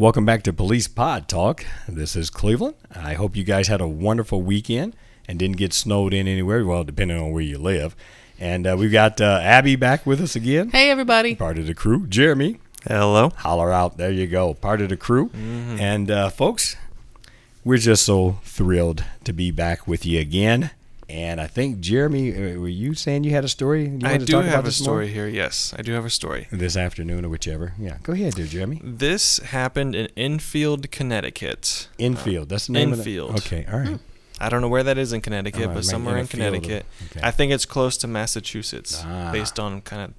Welcome back to Police Pod Talk. This is Cleveland. I hope you guys had a wonderful weekend and didn't get snowed in anywhere. Well, depending on where you live. And uh, we've got uh, Abby back with us again. Hey, everybody. Part of the crew. Jeremy. Hello. Holler out. There you go. Part of the crew. And uh, folks, we're just so thrilled to be back with you again. And I think, Jeremy, uh, were you saying you had a story? You I to do talk about have a story here. Yes, I do have a story. This afternoon or whichever. Yeah. Go ahead, there, Jeremy. This happened in Enfield, Connecticut. Infield. That's the name Enfield. of the Okay. All right. I don't know where that is in Connecticut, but somewhere in in field of- Connecticut. okay. I think it's close to Massachusetts, Ah. based on kind of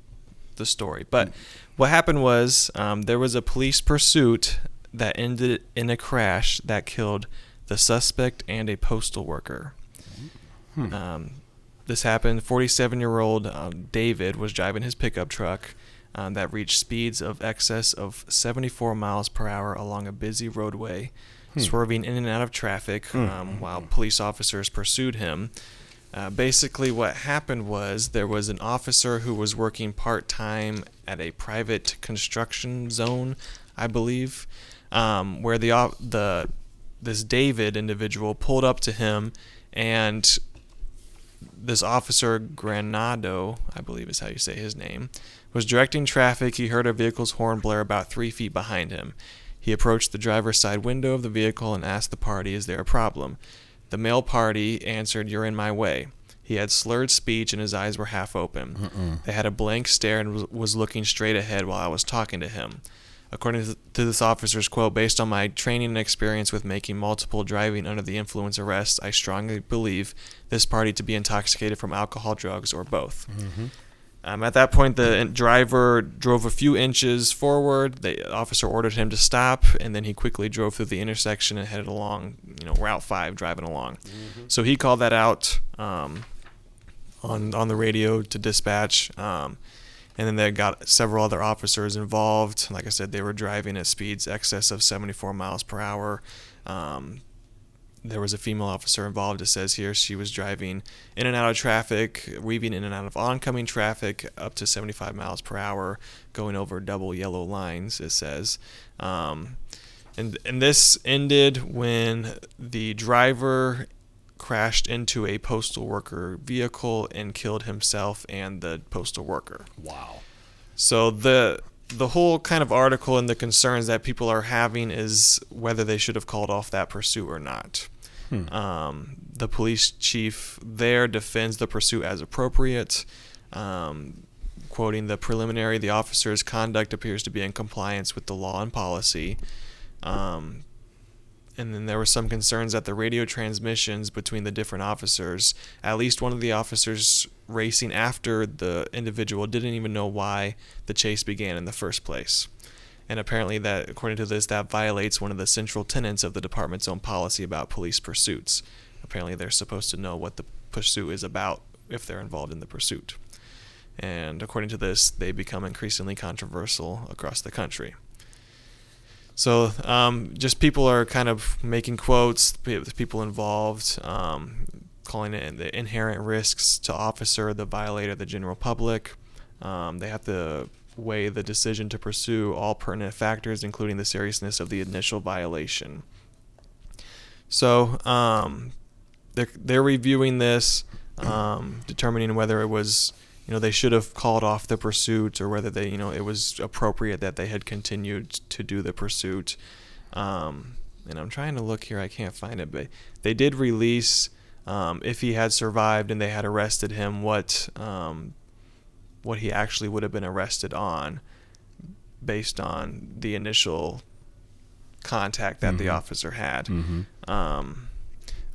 the story. But what happened was um, there was a police pursuit that ended in a crash that killed the suspect and a postal worker. Hmm. Um, this happened. 47 year old um, David was driving his pickup truck um, that reached speeds of excess of 74 miles per hour along a busy roadway, Hmm. swerving in and out of traffic Hmm. um, while police officers pursued him. Uh, basically, what happened was there was an officer who was working part time at a private construction zone, I believe, um, where the the this David individual pulled up to him, and this officer Granado, I believe is how you say his name, was directing traffic. He heard a vehicle's horn blare about three feet behind him. He approached the driver's side window of the vehicle and asked the party, Is there a problem? The male party answered, You're in my way. He had slurred speech and his eyes were half open. They had a blank stare and was- was looking straight ahead while I was talking to him. According to this officer's quote, based on my training and experience with making multiple driving under the influence arrests, I strongly believe this party to be intoxicated from alcohol, drugs, or both. Um, at that point, the driver drove a few inches forward. The officer ordered him to stop, and then he quickly drove through the intersection and headed along, you know, Route Five, driving along. So he called that out um, on on the radio to dispatch, um, and then they got several other officers involved. Like I said, they were driving at speeds excess of 74 miles per hour. Um, there was a female officer involved. It says here she was driving in and out of traffic, weaving in and out of oncoming traffic up to 75 miles per hour, going over double yellow lines. It says, um, and and this ended when the driver crashed into a postal worker vehicle and killed himself and the postal worker. Wow. So the the whole kind of article and the concerns that people are having is whether they should have called off that pursuit or not. Um, the police chief there defends the pursuit as appropriate, um, quoting the preliminary: "The officer's conduct appears to be in compliance with the law and policy." Um, and then there were some concerns that the radio transmissions between the different officers, at least one of the officers racing after the individual didn't even know why the chase began in the first place. And apparently that according to this that violates one of the central tenets of the department's own policy about police pursuits. Apparently they're supposed to know what the pursuit is about if they're involved in the pursuit. And according to this, they become increasingly controversial across the country. So um, just people are kind of making quotes, pe- people involved, um, calling it the inherent risks to officer, the violator, the general public. Um, they have to weigh the decision to pursue all pertinent factors, including the seriousness of the initial violation. So um, they're they're reviewing this, um, determining whether it was you know they should have called off the pursuit or whether they you know it was appropriate that they had continued to do the pursuit. Um, and I'm trying to look here, I can't find it, but they did release um, if he had survived and they had arrested him, what um, what he actually would have been arrested on, based on the initial contact that the Mhm. officer had. Mm-hmm.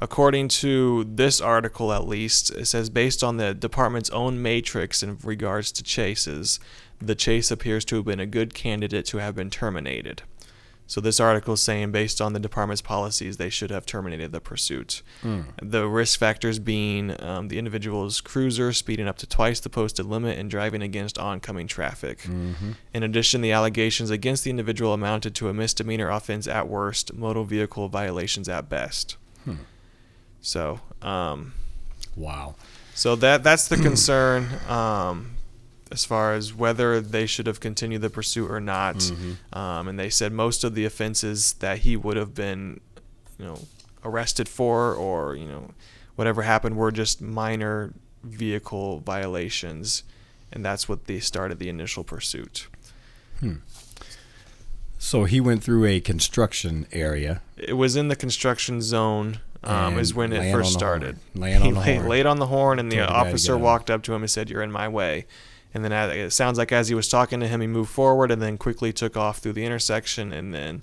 According to this article, at least, it says based on the department's own matrix in regards to chases, the chase appears to have been a good candidate to have been terminated. So this article is saying, based on the department's policies, they should have terminated the pursuit. Hmm. The risk factors being um, the individual's cruiser speeding up to twice the posted limit and driving against oncoming traffic. Mm-hmm. In addition, the allegations against the individual amounted to a misdemeanor offense at worst, motor vehicle violations at best. Hmm. So, um, Wow. so that that's the concern um, as far as whether they should have continued the pursuit or not. Um, and they said most of the offenses that he would have been, you know, arrested for or you know, whatever happened were just minor vehicle violations, and that's what they started the initial pursuit. So he went through a construction area. It was in the construction zone. Um, is when it first started. horn. Laying he on the lay- horn. laid on the horn, and the Told the guy to officer get out. walked up to him and said, "You're in my way." And then it sounds like as he was talking to him, he moved forward and then quickly took off through the intersection, and then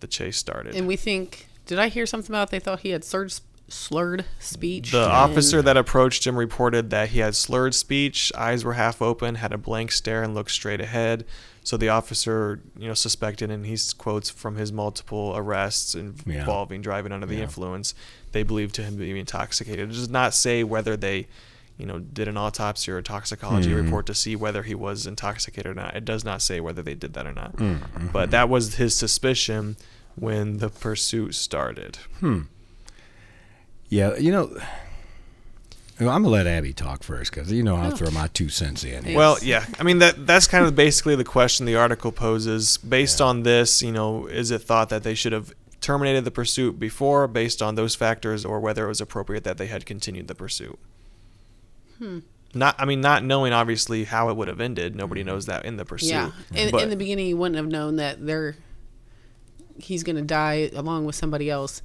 the chase started. And we think, did I hear something about they thought he had slurred, slurred speech? the And- officer that approached him reported that he had slurred speech, eyes were half open, had a blank stare, and looked straight ahead. So the officer, you know, suspected, and he quotes from his multiple arrests Yeah. involving driving under the Yeah. influence, they believed to him to be intoxicated. It does not say whether they, you know, did an autopsy or a toxicology Mhm. report to see whether he was intoxicated or not. It does not say whether they did that or not. Mm-hmm. But that was his suspicion when the pursuit started. Yeah, you know, I'm gonna let Abby talk first because you know I'll oh. throw my two cents in. Hey. Well, yeah. I mean that that's kind of basically the question the article poses. Based on this, you know, is it thought that they should have terminated the pursuit before based on those factors or whether it was appropriate that they had continued the pursuit? Hmm. Not I mean not knowing obviously how it would have ended. Nobody mm-hmm. knows that in the pursuit. yeah. In, But- in the beginning, he wouldn't have known that they're he's gonna die along with somebody else.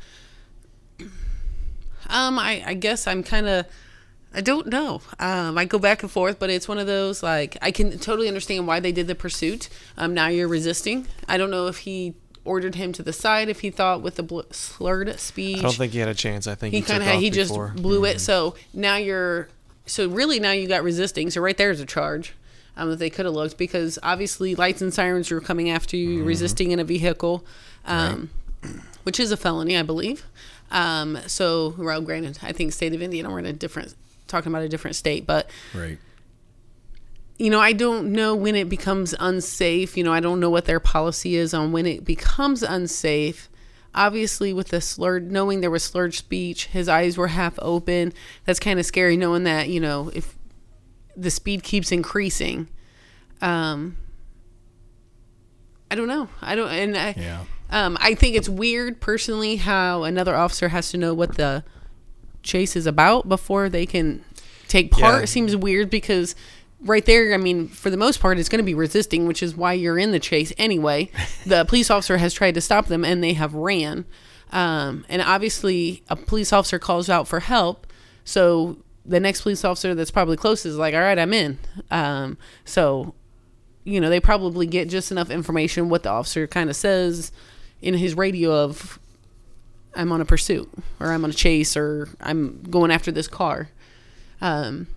Um, I, I guess I'm kind of. I don't know. Um, I go back and forth, but it's one of those like I can totally understand why they did the pursuit. Um, now you're resisting. I don't know if he ordered him to the side, if he thought with the bl- slurred speech. I don't think he had a chance. I think he he, kinda, he just before. Mm-hmm. blew it. So now you're so really now you got resisting. So right there's a charge. Um, that they could have looked because obviously lights and sirens are coming after you. Mm-hmm. Resisting in a vehicle, um, which is a felony, I believe. Um, so well, granted, I think state of Indiana we're in a different talking about a different state, but Right. you know, I don't know when it becomes unsafe. You know, I don't know what their policy is on when it becomes unsafe. Obviously, with the slurred, knowing there was slurred speech, his eyes were half open. That's kind of scary, knowing that, you know, if the speed keeps increasing. Um, I don't know. I don't, and I, Yeah. Um, I think it's weird personally how another officer has to know what the chase is about before they can take part. Yeah. It seems weird because right there, I mean, for the most part, it's going to be resisting, which is why you're in the chase anyway. the police officer has tried to stop them and they have ran. Um, and obviously, a police officer calls out for help. So the next police officer that's probably closest is like, all right, I'm in. Um, so you know, they probably get just enough information what the officer kind of says in his radio of I'm on a pursuit or I'm on a chase or I'm going after this car. Um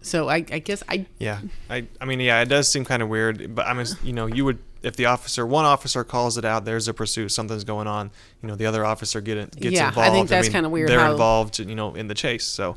so I, I guess I Yeah, I, I mean, yeah, it does seem kind of weird, but I mean, you know, you would if the officer, one officer calls it out, there's a pursuit, something's going on, you know, the other officer get it, gets involved. Yeah, I think that's mean, kinda weird They're involved, you know, in the chase. So,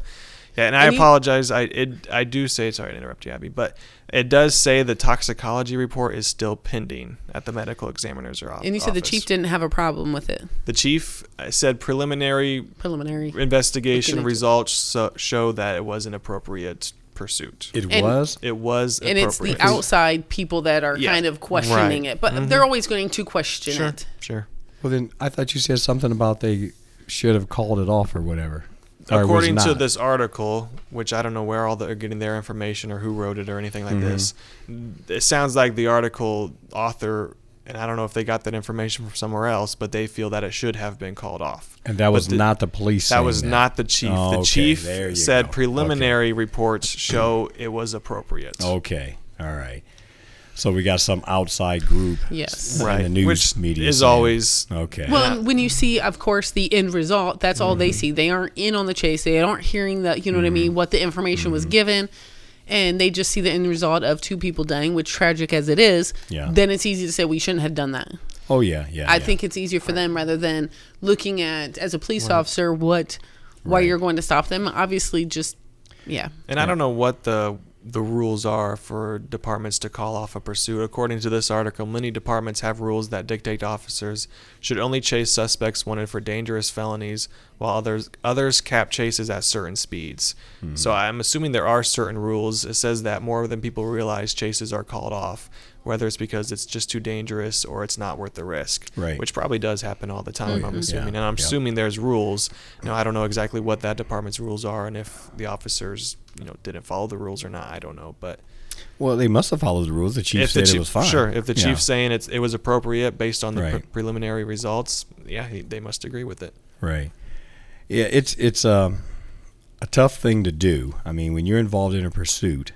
yeah, and I And you- apologize. I it I do say sorry to interrupt you, Abby, but it does say the toxicology report is still pending at the medical examiner's office. and you said the chief didn't have a problem with it. The chief uh, said preliminary Preliminary. investigation results so, show that it was an appropriate pursuit. It And- was. It was And it's the outside people that are Yeah, kind of questioning right. it. But they're always going to question Sure, it. sure. Well, then I thought you said something about they should have called it off or whatever. According to this article, which I don't know where all they're getting their information or who wrote it or anything like Mm-hmm. this, it sounds like the article author, and I don't know if they got that information from somewhere else, but they feel that it should have been called off. and that was the- not the police. That was not the chief. Oh, the okay. chief said go. Okay. preliminary reports show it was appropriate. Okay. All right. So we got some outside group. Yes. right. in right. The news which media is saying- always Okay. Well, Yeah. when you see, of course, the end result, that's all they mm-hmm. see. They aren't in on the chase. They aren't hearing the, you know what I mean, mm-hmm. what the information was mm-hmm. given. and they just see the end result of two people dying, which tragic as it is, Yeah. then it's easy to say we shouldn't have done that. Oh yeah, yeah. I yeah. think it's easier for them rather than looking at as a police officer what why Right. you're going to stop them. Obviously, just yeah, And I don't know what the the rules are for departments to call off a pursuit. According to this article, many departments have rules that dictate officers should only chase suspects wanted for dangerous felonies, while others others cap chases at certain speeds. Hmm. So I'm assuming there are certain rules. It says that more than people realize chases are called off, whether it's because it's just too dangerous or it's not worth the risk. Right. Which probably does happen all the time. I'm assuming, Yeah, and I'm yeah. assuming there's rules. Now I don't know exactly what that department's rules are, and if the officers, you know, didn't follow the rules or not. I don't know, but Well, they must have followed the rules. The chief if said the chief, it was fine. sure, if the Yeah. chief's saying it's it was appropriate based on the pre- preliminary results, yeah, he, they must agree with it. Right. Yeah, it's it's um, a tough thing to do. I mean, when you're involved in a pursuit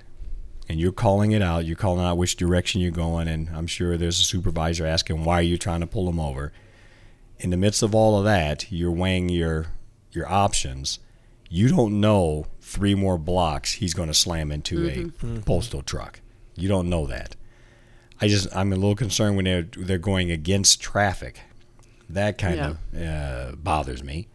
and you're calling it out, you're calling out which direction you're going, and I'm sure there's a supervisor asking why you're trying to pull them over. In the midst of all of that, you're weighing your your options. You don't know three more blocks he's going to slam into a postal truck. You don't know that. I just I'm a little concerned when they're they're going against traffic. That kind of uh, bothers me.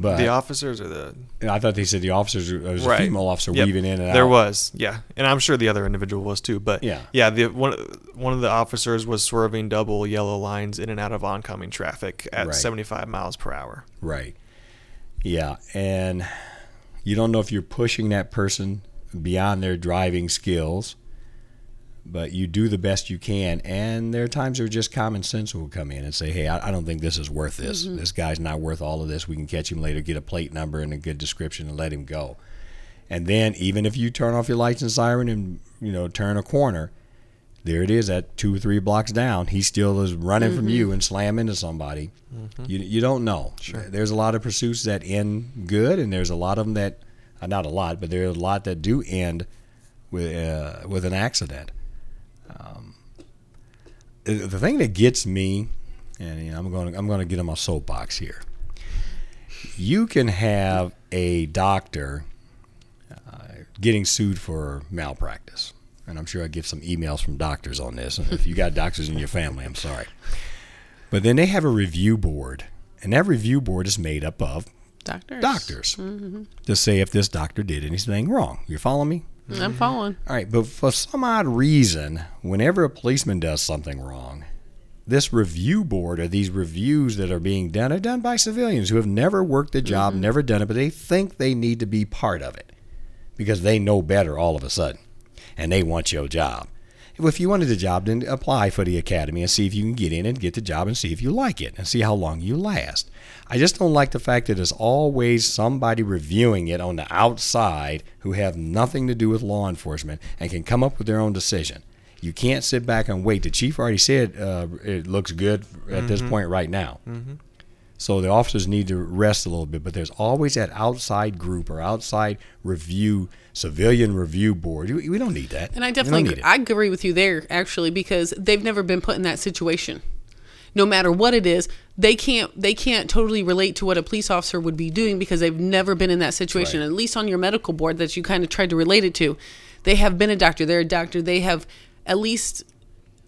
But The officers or the I thought they said the officers there was a right female officer Yep. weaving in and out. There out. was, yeah, and I'm sure the other individual was too. But Yeah. yeah, the one one of the officers was swerving double yellow lines in and out of oncoming traffic at Right. 75 miles per hour. Right. Yeah, and you don't know if you're pushing that person beyond their driving skills, but you do the best you can. And there are times where just common sense will come in and say, "Hey, I, I don't think this is worth this. This guy's not worth all of this. We can catch him later, get a plate number and a good description, and let him go." And then, even if you turn off your lights and siren and you know turn a corner, there it is at two or three blocks down. He still is running from you and slam into somebody. You, you don't know. Sure. There's a lot of pursuits that end good, and there's a lot of them that, uh, not a lot, but there's a lot that do end with uh, with an accident. Um, the thing that gets me, and you know, I'm going to I'm going to get on my soapbox here. You can have a doctor uh, getting sued for malpractice and I'm sure I get some emails from doctors on this. If you got doctors in your family, I'm sorry. But then they have a review board, and that review board is made up of doctors. doctors to say if this doctor did anything wrong. You follow me? I'm mm-hmm. following. All right, but for some odd reason, whenever a policeman does something wrong, this review board or these reviews that are being done are done by civilians who have never worked the job, mm-hmm. never done it, but they think they need to be part of it because they know better all of a sudden and they want your job. Well, if you wanted the job, then apply for the academy and see if you can get in and get the job and see if you like it and see how long you last. I just don't like the fact that there's always somebody reviewing it on the outside who have nothing to do with law enforcement and can come up with their own decision. You can't sit back and wait. The chief already said uh, it looks good at this point right now. So the officers need to rest a little bit, but there's always that outside group or outside review, civilian review board. We we don't need that. And I definitely. I agree with you there actually because they've never been put in that situation. No matter what it is, they can't they can't totally relate to what a police officer would be doing because they've never been in that situation. Right. At least on your medical board that you kind of tried to relate it to, they have been a doctor. They're a doctor. They have at least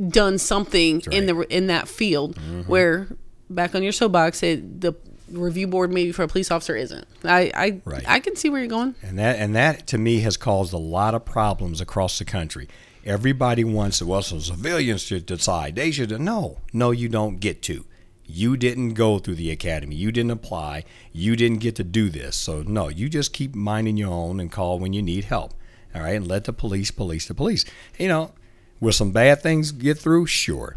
done something in the in that field. Mm-hmm. Where back on your soapbox, it, the review board maybe for a police officer isn't. I I Right. I can see where you're going. And that and that to me has caused a lot of problems across the country. Everybody wants well, so civilians should decide. They should no, no, you don't get to. You didn't go through the academy. You didn't apply. You didn't get to do this. So no, you just keep minding your own and call when you need help. All right, and let the police police the police. You know, will some bad things get through? Sure.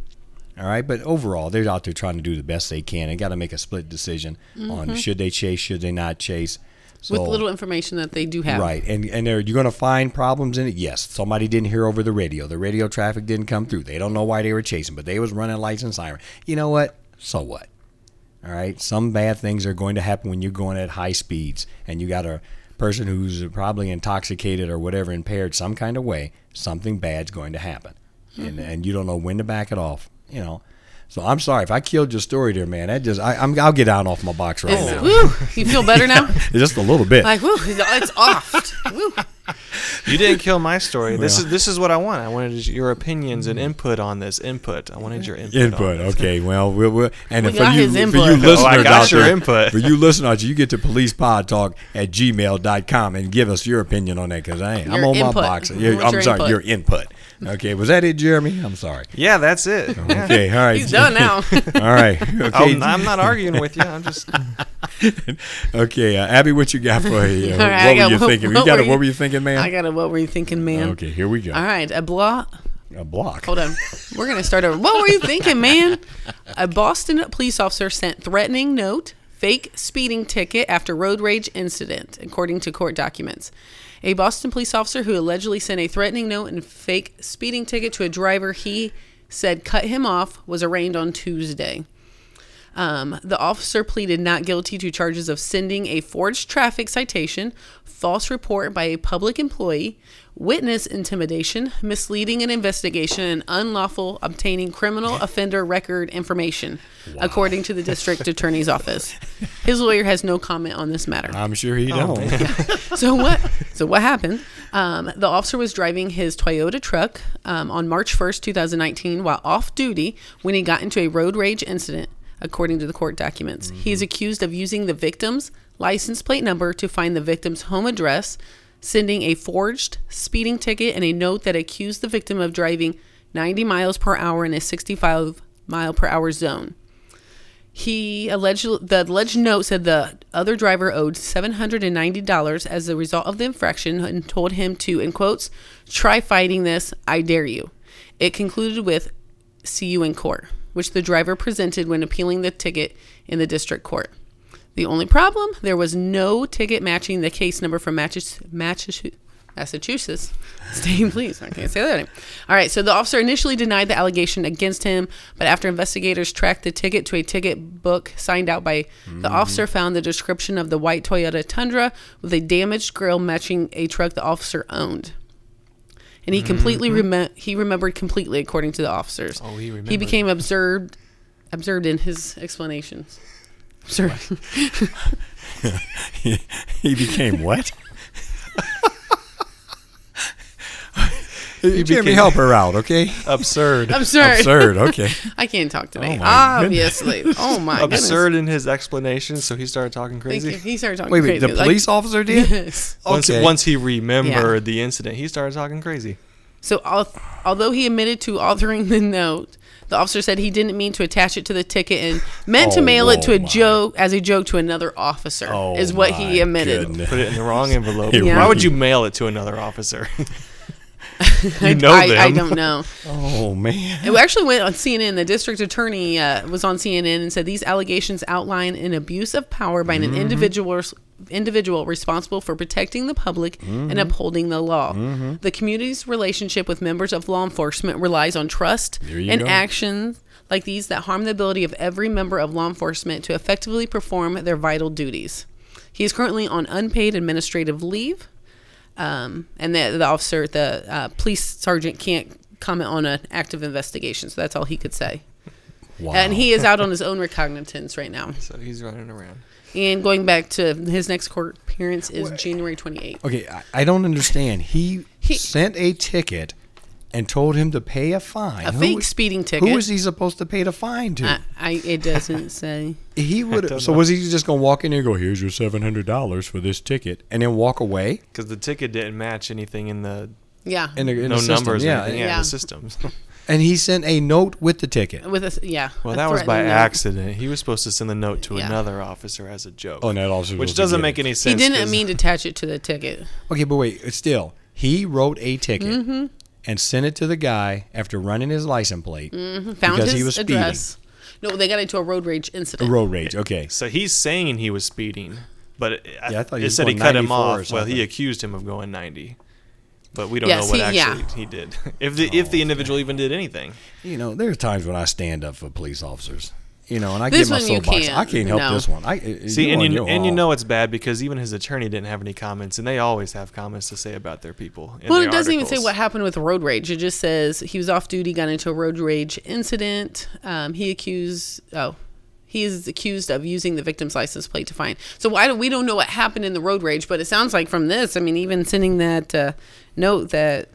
All right, but overall, they're out there trying to do the best they can. They got to make a split decision on mm-hmm. should they chase, should they not chase. So, With little information that they do have. Right, and and are you going to find problems in it? Yes, somebody didn't hear over the radio. The radio traffic didn't come through. They don't know why they were chasing, but they was running lights and siren. You know what? So what? All right, some bad things are going to happen when you're going at high speeds, and you got a person who's probably intoxicated or whatever, impaired some kind of way. Something bad's going to happen, and mm-hmm. and you don't know when to back it off. You know. So I'm sorry if I killed your story there, man. That just I, I'm I'll get down off my box right Is- now, whew, you feel better now? just a little bit. like, whew, it's off. Whew. You didn't kill my story. This is this is what I want. I wanted your opinions and input on this. Input. I wanted your input. Input. on. Okay. Well, we'll, we'll and We for got you, his for you input. listeners Oh, I got out your there, input. for you listeners, you get to policepodtalk at gmail.com and give us your opinion on that because I ain't. I'm on input. my box. Yeah, What's I'm your sorry, input? your input. Okay. Was that it, Jeremy? I'm sorry. Yeah, that's it. Okay. All right. He's done now. All right. Okay. I'm, I'm not arguing with you. I'm just okay, uh, Abby, what you got for you? All right, I what got were you what- thinking? what you got were a, what were you thinking, man? I got a what were you thinking, man? okay, here we go. All right, a block. A block. Hold on. We're going to start over. What were you thinking, man? A Boston police officer sent threatening note, fake speeding ticket after road rage incident, according to court documents. A Boston police officer who allegedly sent a threatening note and fake speeding ticket to a driver he said cut him off was arraigned on Tuesday. Um, the officer pleaded not guilty to charges of sending a forged traffic citation, false report by a public employee, witness intimidation, misleading an investigation, and unlawful obtaining criminal offender record information, according to the district attorney's office. His lawyer has no comment on this matter. I'm sure he Oh, don't. So what? So what happened? Um, the officer was driving his Toyota truck um, on March 1st, 2019, while off duty when he got into a road rage incident, according to the court documents. He is mm-hmm. accused of using the victim's license plate number to find the victim's home address, sending a forged speeding ticket and a note that accused the victim of driving 90 miles per hour in a 65 mile per hour zone. He alleged the alleged note said the other driver owed seven hundred and ninety dollars as a result of the infraction and told him to, in quotes, try fighting this, I dare you. It concluded with see you in court, which the driver presented when appealing the ticket in the district court. The only problem, there was no ticket matching the case number from Matches- Massachusetts State Police. I can't say that. Name. All right, so the officer initially denied the allegation against him, but after investigators tracked the ticket to a ticket book signed out by the mm-hmm. officer, found the description of the white Toyota Tundra with a damaged grill matching a truck the officer owned. And he completely mm-hmm. remem- he remembered completely, according to the officers. Oh, he remembered. He became absurd, absurd in his explanations. Absurd. he became what? Jeremy, became- help her out, okay? absurd. absurd. Absurd. Okay. I can't talk today. Oh my Obviously. Oh my goodness. absurd in his explanation, so he started talking Thank you. crazy. He started talking Wait, wait. crazy. The Like- police officer did? Yes. Once, Okay. once he remembered the incident, he started talking crazy. So, although he admitted to authoring the note, the officer said he didn't mean to attach it to the ticket and meant to Oh, mail it to a my. joke as a joke to another officer. Oh, is what he admitted. goodness. Put it in the wrong envelope. Yeah. Why would you mail it to another officer? I, you know I, them. I don't know. Oh man. It actually went on CNN. The district attorney uh, was on CNN and said these allegations outline an abuse of power by an mm-hmm. individual individual responsible for protecting the public and mm-hmm. upholding the law. Mm-hmm. The community's relationship with members of law enforcement relies on trust and go. actions like these that harm the ability of every member of law enforcement to effectively perform their vital duties. He is currently on unpaid administrative leave um, and the, the officer, the uh, police sergeant, can't comment on an active investigation. So that's all he could say. Wow. And he is out on his own recognizance right now. so he's running around. And going back to his next court appearance is January 28th. Okay, I, I don't understand. He, He- sent a ticket and told him to pay a fine. A Who fake speeding ticket. Who was he supposed to pay the fine to? I, I, it doesn't say. he would. don't So know. was he just gonna walk in there and go, "Here's your seven hundred dollars for this ticket," and then walk away? Because the ticket didn't match anything in the Yeah. In the, in no the system, numbers yeah. or. Yeah, Yeah. the systems. And he sent a note with the ticket. With a yeah. well, a that was by note. accident. He was supposed to send the note to Yeah. another officer as a joke. Oh, and that also which doesn't make any sense. He didn't mean to attach it to the ticket. Okay, but wait. Still, he wrote a ticket Mm-hmm. And sent it to the guy after running his license plate. Mm-hmm. Found Because his he was speeding. address. No, they got into a road rage A incident. road rage. Okay. So he's saying he was speeding, but it, Yeah, I thought he it said he cut him off. Well, he accused him of going 90, but we don't Yes, know what he- yeah. actually he did. If the if the oh, individual even did anything. You know, there's times when I stand up for police officers. You know, and I This get my one soapbox. can't. I can't help No. this one. I See, you're and you your and you know it's bad because even his attorney didn't have any comments, and they always have comments to say about their people. in Well, their it doesn't even say what happened with road rage. It just says he was off duty, got into a road rage incident. Um, he accused, oh, he is accused of using the victim's license plate to find. So why do we don't know what happened in the road rage? But it sounds like from this, I mean, even sending that uh, note that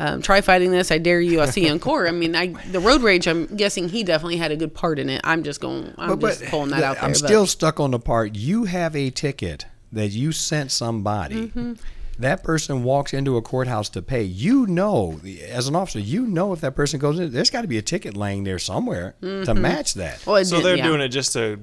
um, try fighting this, I dare you, I'll see you in court. I mean, I the road rage. I'm guessing he definitely had a good part in it. I'm just going, I'm just pulling that out there. I'm but- still stuck on the part. You have a ticket that you sent somebody. Mm-hmm. That person walks into a courthouse to pay. You know, as an officer, you know if that person goes in, there's got to be a ticket laying there somewhere to match that. Well, So did- they're yeah. doing it just to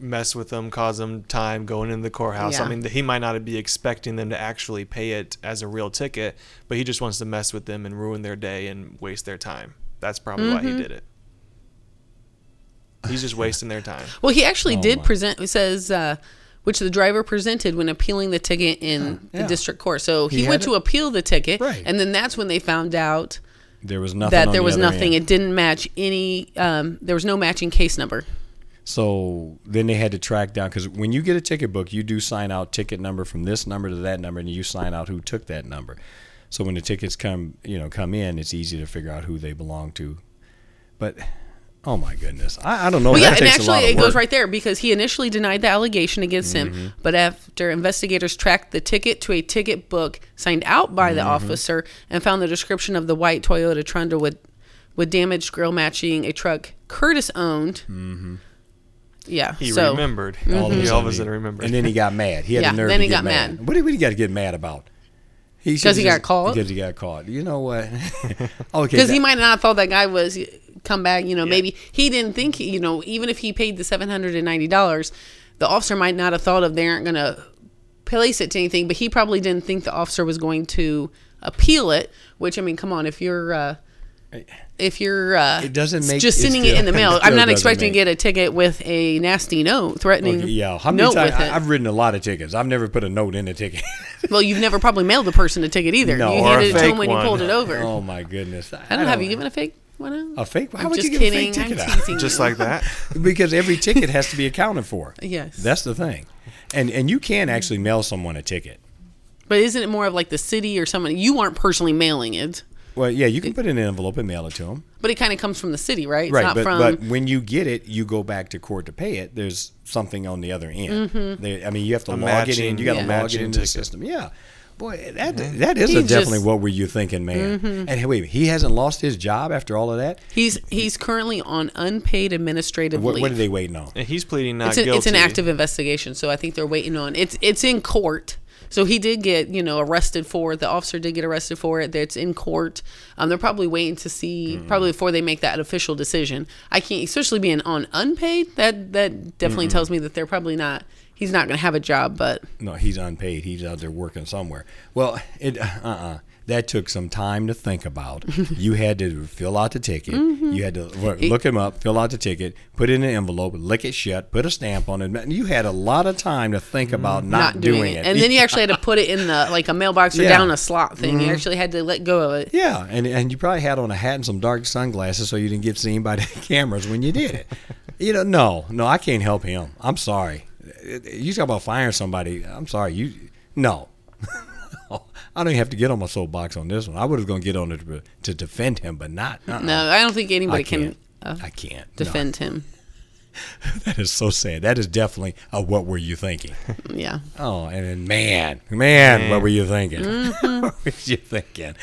mess with them, cause them time going into the courthouse. Yeah. I mean, he might not be expecting them to actually pay it as a real ticket, but he just wants to mess with them and ruin their day and waste their time. That's probably why Mm-hmm. he did it. He's just wasting their time. Well, he actually Oh, did my. present. It says uh, which the driver presented when appealing the ticket in yeah. the district court. So he, He went to it. appeal the ticket, Right. and then that's when they found out There was nothing. that there the was nothing. end. It didn't match any. Um, there was no matching case number. So then they had to track down because when you get a ticket book, you do sign out ticket number from this number to that number, and you sign out who took that number. So when the tickets come, you know, come in, it's easy to figure out who they belong to. But oh my goodness, I, I don't know. Well, yeah, and takes a lot actually, it goes right there because he initially denied the allegation against Mm-hmm. him, but after investigators tracked the ticket to a ticket book signed out by Mm-hmm. the officer and found the description of the white Toyota Tundra with with damaged grill matching a truck Curtis owned. Mm-hmm. Yeah, He so remembered. All He of all of a a sudden sudden he- remembered. And then he got mad. He had Yeah, the nerve then to he get got mad. What do we got to get mad about? He 'Cause he should've got caught? Because he got caught. You know what? okay. because he that- might not have thought that guy was come back. You know, maybe he didn't think. You know, even if he paid the seven hundred and ninety dollars, the officer might not have thought of they aren't going to place it to anything. But he probably didn't think the officer was going to appeal it. Which I mean, come on, if you're. Uh, if you're uh, It doesn't make- just sending still- it in the mail, I'm not expecting make- to get a ticket with a nasty note threatening. Okay, yeah. How many note times? with it. I've written a lot of tickets. I've never put a note in a ticket. well, you've never probably mailed the person a ticket either. No, you handed it to fake him when one. you pulled it over. oh my goodness. I don't know. Have you given a fake one out? a fake? Why I'm would just you give kidding. a fake ticket out? just like that. because every ticket has to be accounted for. Yes. That's the thing. And and you can actually mail someone a ticket. But isn't it more of like the city or someone? You aren't personally mailing it, Well, yeah, you can put it in an envelope and mail it to them. but it kind of comes from the city, right? It's right, not but, from. but when you get it, you go back to court to pay it. There's something on the other end. Mm-hmm. There- I mean, you have to A log it in. You got to yeah. log it matching into the system. Yeah, boy, that that is He a just- definitely what were you thinking, man? Mm-hmm. And hey, wait, he hasn't lost his job after all of that. he's he's currently on unpaid administrative What, leave. what are they waiting on? And he's pleading not it's, a, guilty. it's an active investigation, so I think they're waiting on it's it's in court. So he did get you know arrested for it. The officer did get arrested for it. That's in court. Um, they're probably waiting to see Mm. probably before they make that official decision. I can't, especially being on unpaid. That that definitely tells me that they're probably not. He's not going to have a job, but No, he's unpaid. He's out there working somewhere. Well, it uh uh that took some time to think about. you had to fill out the ticket. Mm-hmm. You had to look, him up, fill out the ticket, put it in an envelope, lick it shut, put a stamp on it. You had a lot of time to think about not, doing, it. And then you actually had to put it in the like a mailbox or Yeah. Mm-hmm. down a slot thing. You actually had to let go of it. yeah, and and you probably had on a hat and some dark sunglasses so you didn't get seen by the cameras when you did it. you know, no, no, I can't help him. I'm sorry. You talk about firing somebody. I'm sorry. You no. I don't even have to get on my soapbox on this one. I was going to get on it to, to defend him, but not. uh-uh. No, I don't think anybody I can uh, I can't No. defend him. That is so sad. That is definitely a what were you thinking? Yeah. Oh, and then man, man, what were you thinking? Mm-hmm. what were you thinking?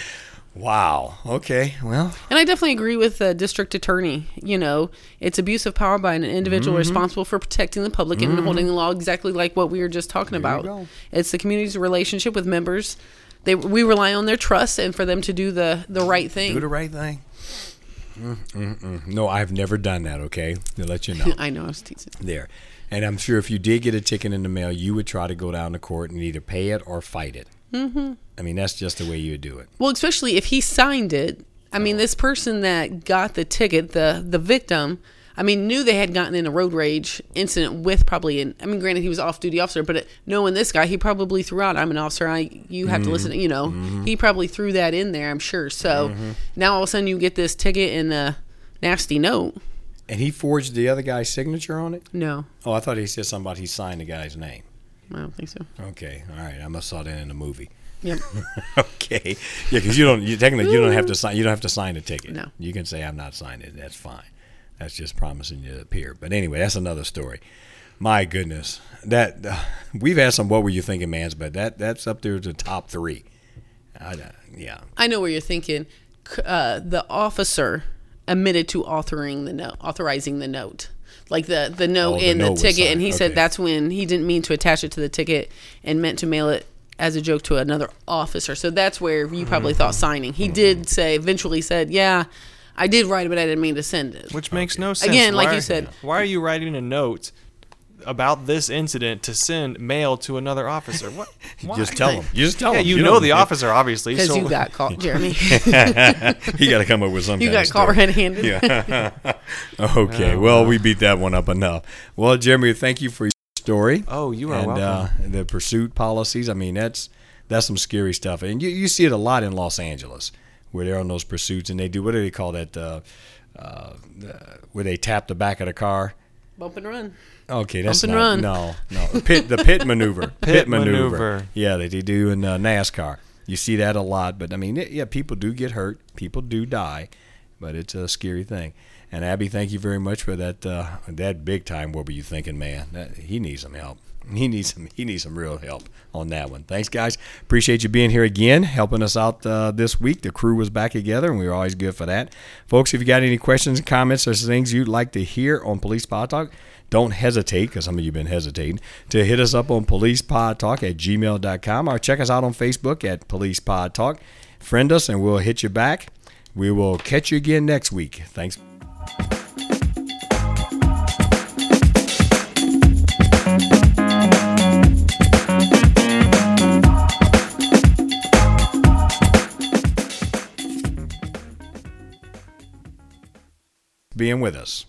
Wow. Okay. Well, And I definitely agree with the district attorney. You know, it's abuse of power by an individual Mm-hmm. responsible for protecting the public and holding the law exactly like what we were just talking you about. It's the community's relationship with members. They we rely on their trust and for them to do the the right thing. do the right thing. Mm, mm, mm. No, I've never done that. Okay, to let you know. I know I was teasing. there, and I'm sure if you did get a ticket in the mail, you would try to go down to court and either pay it or fight it. Mm-hmm. I mean, that's just the way you would do it. Well, especially if he signed it. I mean, uh-huh. this person that got the ticket, the the victim, I mean, knew they had gotten in a road rage incident with probably an. I mean, granted, he was off duty officer, but it, knowing this guy, he probably threw out, "I'm an officer. I you have to listen." to-" You know, mm-hmm. he probably threw that in there. I'm sure. So mm-hmm. now all of a sudden you get this ticket and a nasty note. And he forged the other guy's signature on it. No, Oh, I thought he said something about he signed the guy's name. I don't think so. Okay, all right. I must saw that in the movie. Yep. okay, yeah, because you don't. You technically you don't have to sign. You don't have to sign a ticket. No. you can say I'm not signing it. That's fine. That's just promising you to appear. But anyway, that's another story. My goodness, that uh, we've had some. What were you thinking, man's? But that that's up there to top three. I, uh, yeah. I know where you're thinking. Uh, the officer admitted to authoring the note, authorizing the note, like the the note Oh, the in the note was ticket, and he Okay. said that's when he didn't mean to attach it to the ticket and meant to mail it as a joke to another officer. So that's where you probably thought Mm-hmm. signing. He did say eventually said, "Yeah, I did write it, but I didn't mean to send it." Which makes no sense. Again, like Why you said- why are you writing a note about this incident to send mail to another officer? What? Why? Just tell them. You just tell Yeah, them. you, know the officer, obviously. Because So you got caught, Jeremy. you got to come up with something. you got caught red-handed. Yeah. okay. well, we beat that one up enough. Well, Jeremy, thank you for your story. Oh, you are and, welcome. Uh, the pursuit policies. I mean, that's that's some scary stuff, and you you see it a lot in Los Angeles, where they're on those pursuits, and they do what do they call that? Uh, uh, where they tap the back of the car. Bump and run. Okay, that's Bump and not run. no no pit the pit maneuver pit, maneuver. Yeah, that they do in uh, NASCAR. You see that a lot, but I mean, yeah, people do get hurt, people do die, but it's a scary thing. And Abby, thank you very much for that. Uh, that big time. What were you thinking, man? That, he needs some help. He needs some. He needs some real help on that one. Thanks, guys. Appreciate you being here again, helping us out uh, this week. The crew was back together, and we were always good for that, folks. If you got any questions, comments, or things you'd like to hear on Police Pod Talk, don't hesitate, because some of you have been hesitating, to hit us up on policepodtalk at gmail.com or check us out on Facebook at Police Pod Talk. Friend us, and we'll hit you back. We will catch you again next week. Thanks. being with us.